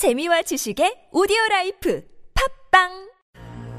재미와 지식의 오디오 라이프 팟빵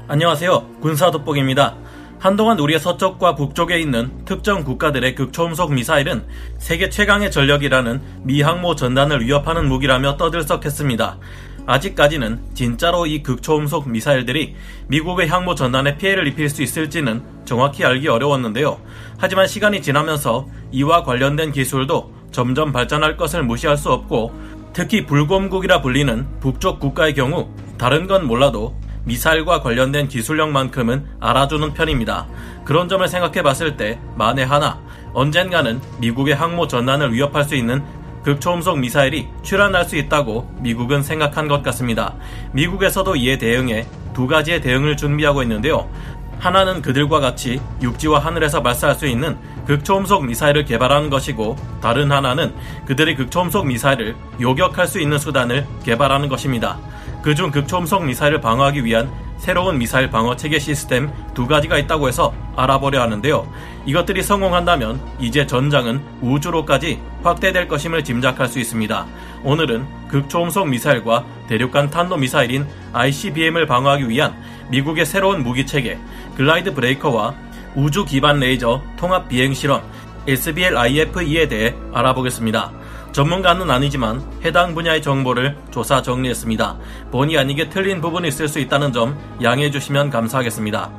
안녕하세요. 군사 돋보기입니다. 한동안 우리의 서쪽과 북쪽에 있는 특정 국가들의 극초음속 미사일은 세계 최강의 전력이라는 미 항모 전단을 위협하는 무기라며 떠들썩했습니다. 아직까지는 진짜로 이 극초음속 미사일들이 미국의 항모 전단에 피해를 입힐 수 있을지는 정확히 알기 어려웠는데요. 하지만 시간이 지나면서 이와 관련된 기술도 점점 발전할 것을 무시할 수 없고 특히 불곰국이라 불리는 북쪽 국가의 경우 다른 건 몰라도 미사일과 관련된 기술력만큼은 알아주는 편입니다. 그런 점을 생각해 봤을 때 만에 하나 언젠가는 미국의 항모 전단을 위협할 수 있는 극초음속 미사일이 출현할 수 있다고 미국은 생각한 것 같습니다. 미국에서도 이에 대응해 두 가지의 대응을 준비하고 있는데요. 하나는 그들과 같이 육지와 하늘에서 발사할 수 있는 극초음속 미사일을 개발하는 것이고 다른 하나는 그들의 극초음속 미사일을 요격할 수 있는 수단을 개발하는 것입니다. 그중 극초음속 미사일을 방어하기 위한 새로운 미사일 방어 체계 시스템 두 가지가 있다고 해서 알아보려 하는데요. 이것들이 성공한다면 이제 전장은 우주로까지 확대될 것임을 짐작할 수 있습니다. 오늘은 극초음속 미사일과 대륙간 탄도 미사일인 ICBM을 방어하기 위한 미국의 새로운 무기 체계 Glide Breaker와 우주 기반 레이저 통합 비행 실험 SBL-IF-2에 대해 알아보겠습니다. 전문가는 아니지만 해당 분야의 정보를 조사 정리했습니다. 본의 아니게 틀린 부분이 있을 수 있다는 점 양해해 주시면 감사하겠습니다.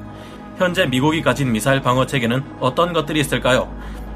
현재 미국이 가진 미사일 방어 체계는 어떤 것들이 있을까요?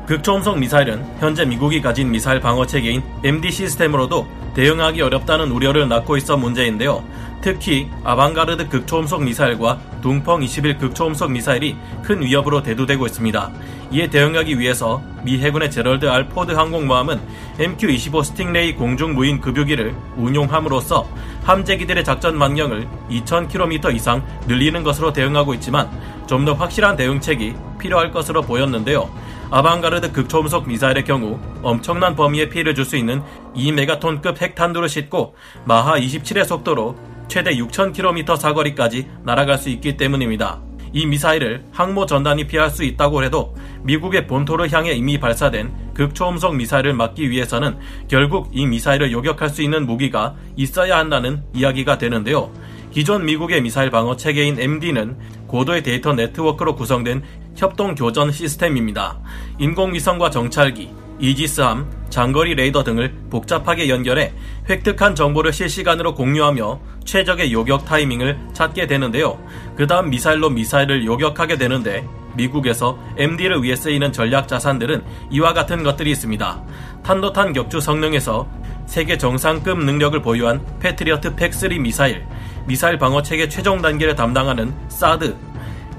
극초음속 미사일은 현재 미국이 가진 미사일 방어 체계인 MD 시스템으로도 대응하기 어렵다는 우려를 낳고 있어 문제인데요. 특히 아방가르드 극초음속 미사일과 둥펑 21 극초음속 미사일이 큰 위협으로 대두되고 있습니다. 이에 대응하기 위해서 미 해군의 제럴드 알 포드 항공모함은 MQ-25 Stingray 공중 무인 급유기를 운용함으로써 함재기들의 작전 반경을 2,000km 이상 늘리는 것으로 대응하고 있지만 좀 더 확실한 대응책이 필요할 것으로 보였는데요. 아방가르드 극초음속 미사일의 경우 엄청난 범위의 피해를 줄 수 있는 2메가톤급 핵탄두를 싣고 마하 27의 속도로 최대 6,000km 사거리까지 날아갈 수 있기 때문입니다. 이 미사일을 항모 전단이 피할 수 있다고 해도 미국의 본토를 향해 이미 발사된 극초음속 미사일을 막기 위해서는 결국 이 미사일을 요격할 수 있는 무기가 있어야 한다는 이야기가 되는데요. 기존 미국의 미사일 방어 체계인 MD는 고도의 데이터 네트워크로 구성된 협동 교전 시스템입니다. 인공위성과 정찰기, 이지스함, 장거리 레이더 등을 복잡하게 연결해 획득한 정보를 실시간으로 공유하며 최적의 요격 타이밍을 찾게 되는데요. 그 다음 미사일로 미사일을 요격하게 되는데 미국에서 MD를 위해 쓰이는 전략 자산들은 이와 같은 것들이 있습니다. 탄도탄 격추 성능에서 세계 정상급 능력을 보유한 패트리어트 팩3 미사일, 미사일 방어 체계 최종 단계를 담당하는 사드,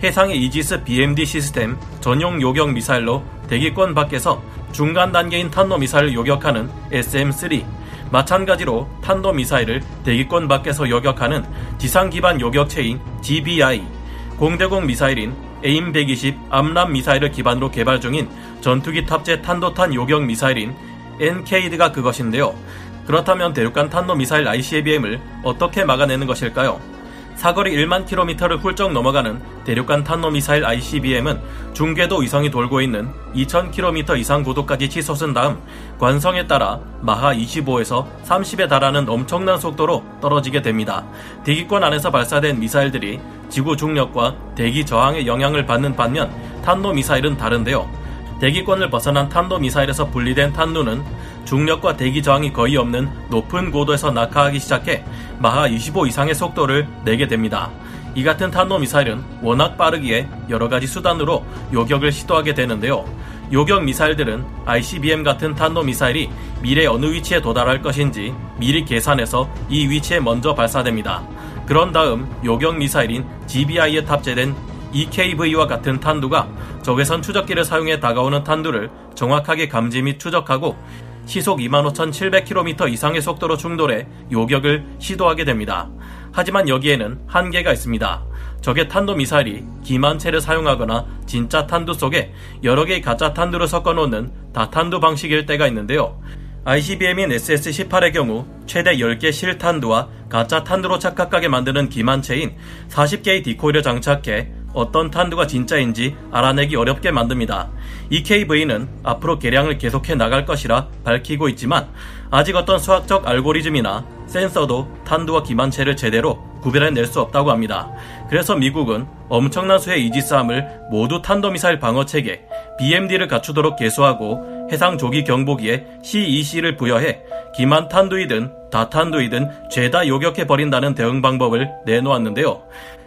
해상의 이지스 BMD 시스템 전용 요격 미사일로 대기권 밖에서 중간 단계인 탄도미사일을 요격하는 SM-3, 마찬가지로 탄도미사일을 대기권 밖에서 요격하는 지상 기반 요격체인 GBI, 공대공 미사일인 AIM-120 암람 미사일을 기반으로 개발 중인 전투기 탑재 탄도탄 요격 미사일인 NKD가 그것인데요. 그렇다면 대륙간 탄도미사일 ICBM을 어떻게 막아내는 것일까요? 사거리 1만 킬로미터를 훌쩍 넘어가는 대륙간 탄도미사일 ICBM은 중궤도 위성이 돌고 있는 2,000km 이상 고도까지 치솟은 다음 관성에 따라 마하 25에서 30에 달하는 엄청난 속도로 떨어지게 됩니다. 대기권 안에서 발사된 미사일들이 지구 중력과 대기 저항의 영향을 받는 반면 탄도미사일은 다른데요. 대기권을 벗어난 탄도미사일에서 분리된 탄두는 중력과 대기 저항이 거의 없는 높은 고도에서 낙하하기 시작해 마하 25 이상의 속도를 내게 됩니다. 이 같은 탄도미사일은 워낙 빠르기에 여러 가지 수단으로 요격을 시도하게 되는데요. 요격 미사일들은 ICBM 같은 탄도미사일이 미래 어느 위치에 도달할 것인지 미리 계산해서 이 위치에 먼저 발사됩니다. 그런 다음 요격 미사일인 GBI에 탑재된 EKV와 같은 탄두가 적외선 추적기를 사용해 다가오는 탄두를 정확하게 감지 및 추적하고 시속 25,700km 이상의 속도로 충돌해 요격을 시도하게 됩니다. 하지만 여기에는 한계가 있습니다. 적의 탄도미사일이 기만체를 사용하거나 진짜 탄두 속에 여러 개의 가짜 탄두를 섞어 놓는 다탄두 방식일 때가 있는데요. ICBM인 SS-18의 경우 최대 10개 실탄두와 가짜 탄두로 착각하게 만드는 기만체인 40개의 디코이를 장착해 어떤 탄두가 진짜인지 알아내기 어렵게 만듭니다. EKV는 앞으로 개량을 계속해 나갈 것이라 밝히고 있지만 아직 어떤 수학적 알고리즘이나 센서도 탄두와 기만체를 제대로 구별해낼 수 없다고 합니다. 그래서 미국은 엄청난 수의 이지스함을 모두 탄도미사일 방어체계 BMD를 갖추도록 개수하고 해상 조기 경보기에 CEC를 부여해 기만 탄두이든 다탄두이든 죄다 요격해 버린다는 대응 방법을 내놓았는데요.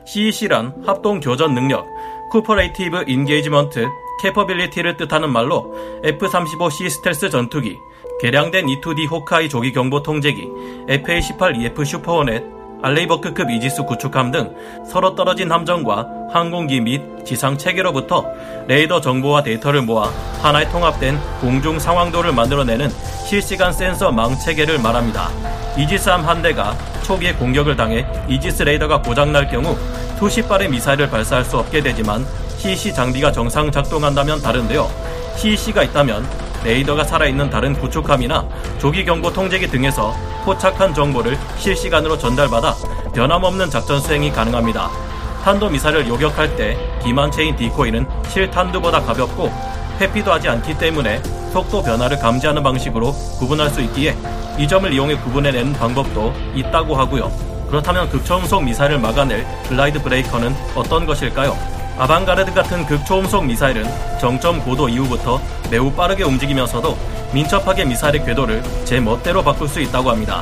CEC란 합동 교전 능력, Cooperative Engagement Capability를 뜻하는 말로 F-35C 스텔스 전투기, 개량된 E2D Hawkeye 조기 경보 통제기, FA-18EF Super Hornet, Arleigh Burke급 이지스 구축함 등 서로 떨어진 함정과 항공기 및 지상 체계로부터 레이더 정보와 데이터를 모아 하나의 통합된 공중 상황도를 만들어내는 실시간 센서 망 체계를 말합니다. 이지스함 한 대가 초기에 공격을 당해 이지스 레이더가 고장날 경우 수십 발의 미사일을 발사할 수 없게 되지만 CEC 장비가 정상 작동한다면 다른데요. CEC가 있다면 레이더가 살아있는 다른 구축함이나 조기 경보 통제기 등에서 포착한 정보를 실시간으로 전달받아 변함없는 작전 수행이 가능합니다. 탄도 미사를 요격할 때 기만체인 디코이는 실탄두보다 가볍고 회피도 하지 않기 때문에 속도 변화를 감지하는 방식으로 구분할 수 있기에 이 점을 이용해 구분해내는 방법도 있다고 하고요. 그렇다면 극초음속 미사일을 막아낼 글라이드 브레이커는 어떤 것일까요? 아방가르드 같은 극초음속 미사일은 정점 고도 이후부터 매우 빠르게 움직이면서도 민첩하게 미사일의 궤도를 제 멋대로 바꿀 수 있다고 합니다.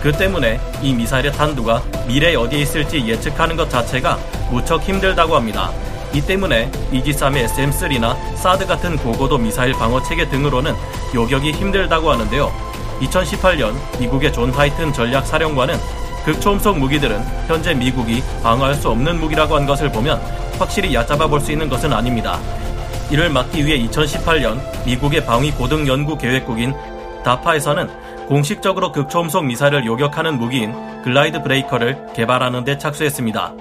그 때문에 이 미사일의 탄두가 미래에 어디에 있을지 예측하는 것 자체가 무척 힘들다고 합니다. 이 때문에 이지삼의 SM-3나 사드 같은 고고도 미사일 방어 체계 등으로는 요격이 힘들다고 하는데요. 2018년 미국의 존 하이튼 전략 사령관은 극초음속 무기들은 현재 미국이 방어할 수 없는 무기라고 한 것을 보면 확실히 얕잡아 볼 수 있는 것은 아닙니다. 이를 막기 위해 2018년 미국의 방위 고등 연구 계획국인 DARPA에서는 공식적으로 극초음속 미사일을 요격하는 무기인 Glide Breaker를 개발하는 데 착수했습니다.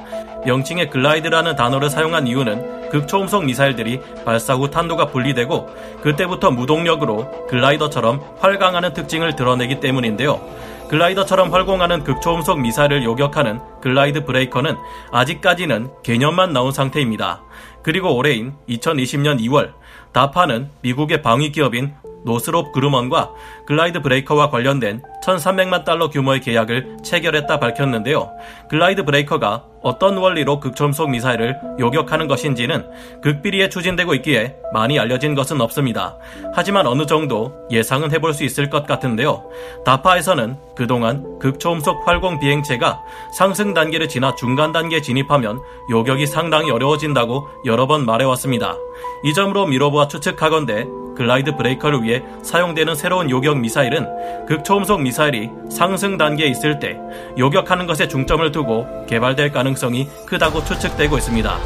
명칭에 glide라는 단어를 사용한 이유는 극초음속 미사일들이 발사 후 탄두가 분리되고 그때부터 무동력으로 글라이더처럼 활강하는 특징을 드러내기 때문인데요. 글라이더처럼 활공하는 극초음속 미사일을 요격하는 Glide Breaker는 아직까지는 개념만 나온 상태입니다. 그리고 올해인 2020년 2월 DARPA는 미국의 방위 기업인 Northrop Grumman과 Glide Breaker와 관련된 1,300만 달러 규모의 계약을 체결했다 밝혔는데요. Glide Breaker가 어떤 원리로 극초음속 미사일을 요격하는 것인지는 극비리에 추진되고 있기에 많이 알려진 것은 없습니다. 하지만 어느 정도 예상은 해볼 수 있을 것 같은데요. 다파에서는 그동안 극초음속 활공 비행체가 상승 단계를 지나 중간 단계에 진입하면 요격이 상당히 어려워진다고 여러 번 말해왔습니다. 이 점으로 미로보아 추측하건대 글라이드 브레이커를 위해 사용되는 새로운 요격 미사일은 극초음속 미사일이 상승 단계에 있을 때 요격하는 것에 중점을 두고 개발될 가능성이 크다고 추측되고 있습니다.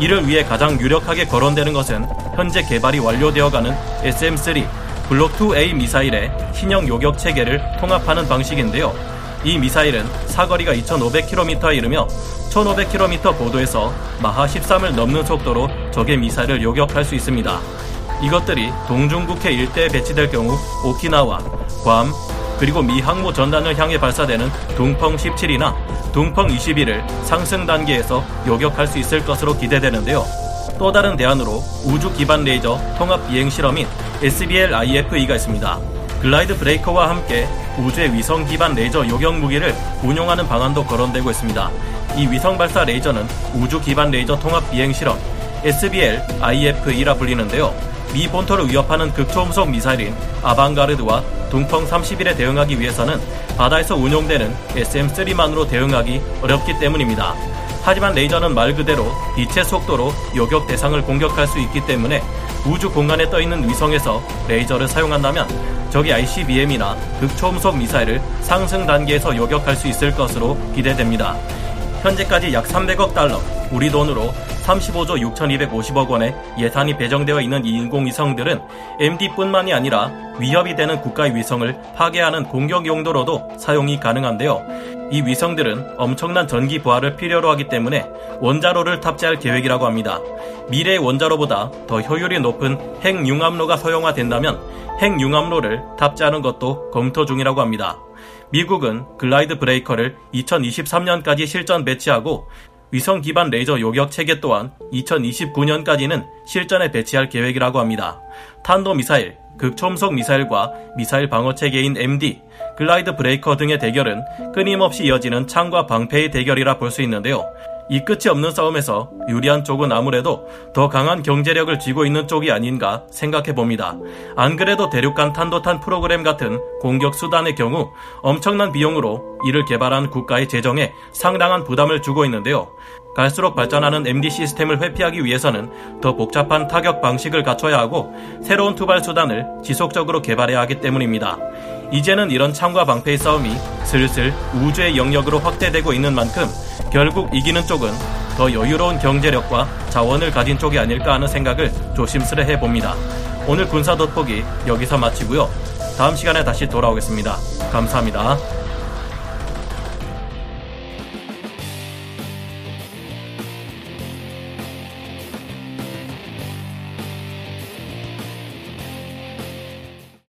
이를 위해 가장 유력하게 거론되는 것은 현재 개발이 완료되어가는 SM-3 블록 2A 미사일의 신형 요격 체계를 통합하는 방식인데요. 이 미사일은 사거리가 2,500km에 이르며 1,500km 고도에서 마하 13을 넘는 속도로 적의 미사일을 요격할 수 있습니다. 이것들이 동중국해 일대에 배치될 경우 오키나와, 괌, 그리고 미 항모 전단을 향해 발사되는 둥펑 17이나 둥펑 21을 상승 단계에서 요격할 수 있을 것으로 기대되는데요. 또 다른 대안으로 우주 기반 레이저 통합 비행 실험인 SBL-IF-2가 있습니다. Glide Breaker와 함께 우주의 위성 기반 레이저 요격 무기를 운용하는 방안도 거론되고 있습니다. 이 위성 발사 레이저는 우주 기반 레이저 통합 비행 실험 SBL-IF-2라 불리는데요. 미 본토를 위협하는 극초음속 미사일인 아방가르드와 둥펑 31에 대응하기 위해서는 바다에서 운용되는 SM-3만으로 대응하기 어렵기 때문입니다. 하지만 레이저는 말 그대로 빛의 속도로 요격 대상을 공격할 수 있기 때문에 우주 공간에 떠 있는 위성에서 레이저를 사용한다면 적이 ICBM이나 극초음속 미사일을 상승 단계에서 요격할 수 있을 것으로 기대됩니다. 현재까지 약 300억 달러, 우리 돈으로 35조 6,250억 원의 예산이 배정되어 있는 이 인공위성들은 MD뿐만이 아니라 위협이 되는 국가의 위성을 파괴하는 공격 용도로도 사용이 가능한데요. 이 위성들은 엄청난 전기 부하를 필요로 하기 때문에 원자로를 탑재할 계획이라고 합니다. 미래의 원자로보다 더 효율이 높은 핵융합로가 소형화된다면 핵융합로를 탑재하는 것도 검토 중이라고 합니다. 미국은 Glide Breaker를 2023년까지 실전 배치하고 위성 기반 레이저 요격 체계 또한 2029년까지는 실전에 배치할 계획이라고 합니다. 탄도 미사일, 극초음속 미사일과 미사일 방어 체계인 MD, Glide Breaker 등의 대결은 끊임없이 이어지는 창과 방패의 대결이라 볼 수 있는데요. 이 끝이 없는 싸움에서 유리한 쪽은 아무래도 더 강한 경제력을 쥐고 있는 쪽이 아닌가 생각해 봅니다. 안 그래도 대륙간 탄도탄 프로그램 같은 공격 수단의 경우 엄청난 비용으로 이를 개발한 국가의 재정에 상당한 부담을 주고 있는데요. 갈수록 발전하는 MD 시스템을 회피하기 위해서는 더 복잡한 타격 방식을 갖춰야 하고 새로운 투발 수단을 지속적으로 개발해야 하기 때문입니다. 이제는 이런 창과 방패의 싸움이 슬슬 우주의 영역으로 확대되고 있는 만큼 결국 이기는 쪽은 더 여유로운 경제력과 자원을 가진 쪽이 아닐까 하는 생각을 조심스레 해봅니다. 오늘 군사 돋보기 여기서 마치고요. 다음 시간에 다시 돌아오겠습니다. 감사합니다.